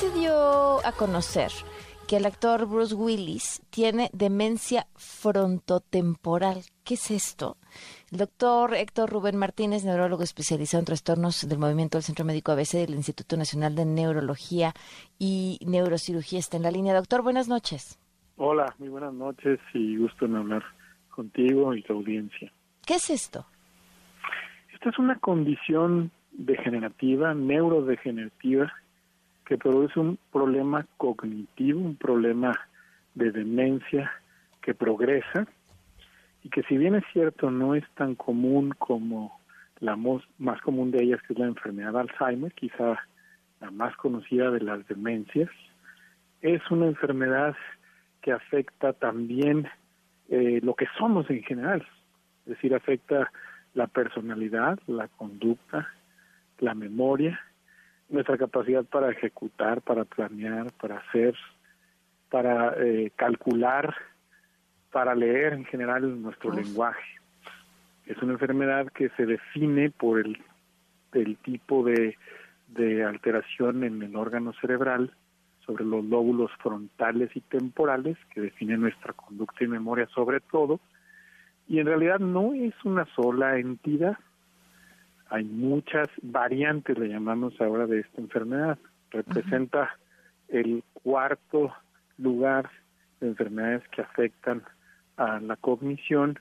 se dio a conocer que el actor Bruce Willis tiene demencia frontotemporal. ¿Qué es esto? El doctor Héctor Rubén Martínez, neurólogo especializado en trastornos del movimiento del Centro Médico ABC del Instituto Nacional de Neurología y Neurocirugía, está en la línea. Doctor, buenas noches. Hola, muy buenas noches y gusto en hablar contigo y tu audiencia. ¿Qué es esto? Esta es una condición degenerativa, neurodegenerativa, que produce un problema cognitivo, un problema de demencia que progresa y que si bien es cierto no es tan común como la más común de ellas que es la enfermedad de Alzheimer, quizá la más conocida de las demencias, es una enfermedad que afecta también eh, lo que somos en general, es decir, afecta la personalidad, la conducta, la memoria nuestra capacidad para ejecutar, para planear, para hacer, para eh, calcular, para leer en general nuestro lenguaje. Es una enfermedad que se define por el, el tipo de, de alteración en el órgano cerebral sobre los lóbulos frontales y temporales que define nuestra conducta y memoria sobre todo. Y en realidad no es una sola entidad, hay muchas variantes, le llamamos ahora, de esta enfermedad. Representa el cuarto lugar de enfermedades que afectan a la cognición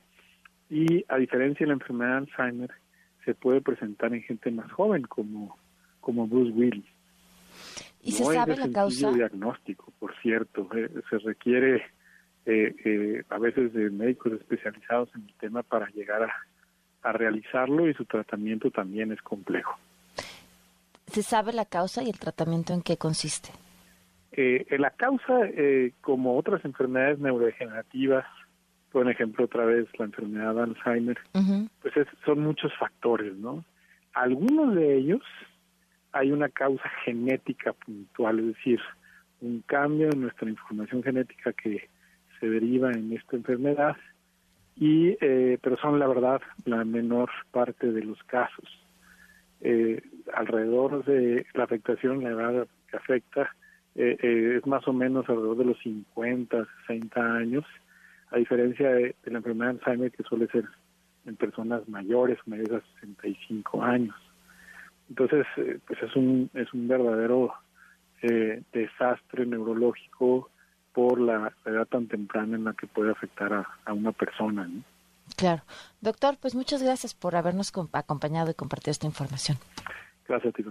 y a diferencia de la enfermedad de Alzheimer, se puede presentar en gente más joven como, como Bruce Willis. ¿Y se sabe la causa? diagnóstico, por cierto. Eh, se requiere eh, eh, a veces de médicos especializados en el tema para llegar a, a realizarlo y su tratamiento también es complejo. ¿Se sabe la causa y el tratamiento en qué consiste? Eh, la causa, eh, como otras enfermedades neurodegenerativas, por ejemplo, otra vez la enfermedad de Alzheimer, pues son muchos factores, ¿no? Algunos de ellos hay una causa genética puntual, es decir, un cambio en nuestra información genética que se deriva en esta enfermedad y eh, pero son la verdad la menor parte de los casos. Eh, alrededor de la afectación, la edad que afecta eh, eh es más o menos alrededor de los 50, 60 años, a diferencia de, la enfermedad de Alzheimer que suele ser en personas mayores, mayores a 65 años. Entonces, eh, pues es un, es un verdadero eh, desastre neurológico por la edad tan temprana en la que puede afectar a, una persona. Claro. Doctor, pues muchas gracias por habernos acompañado y compartido esta información. Gracias a ti,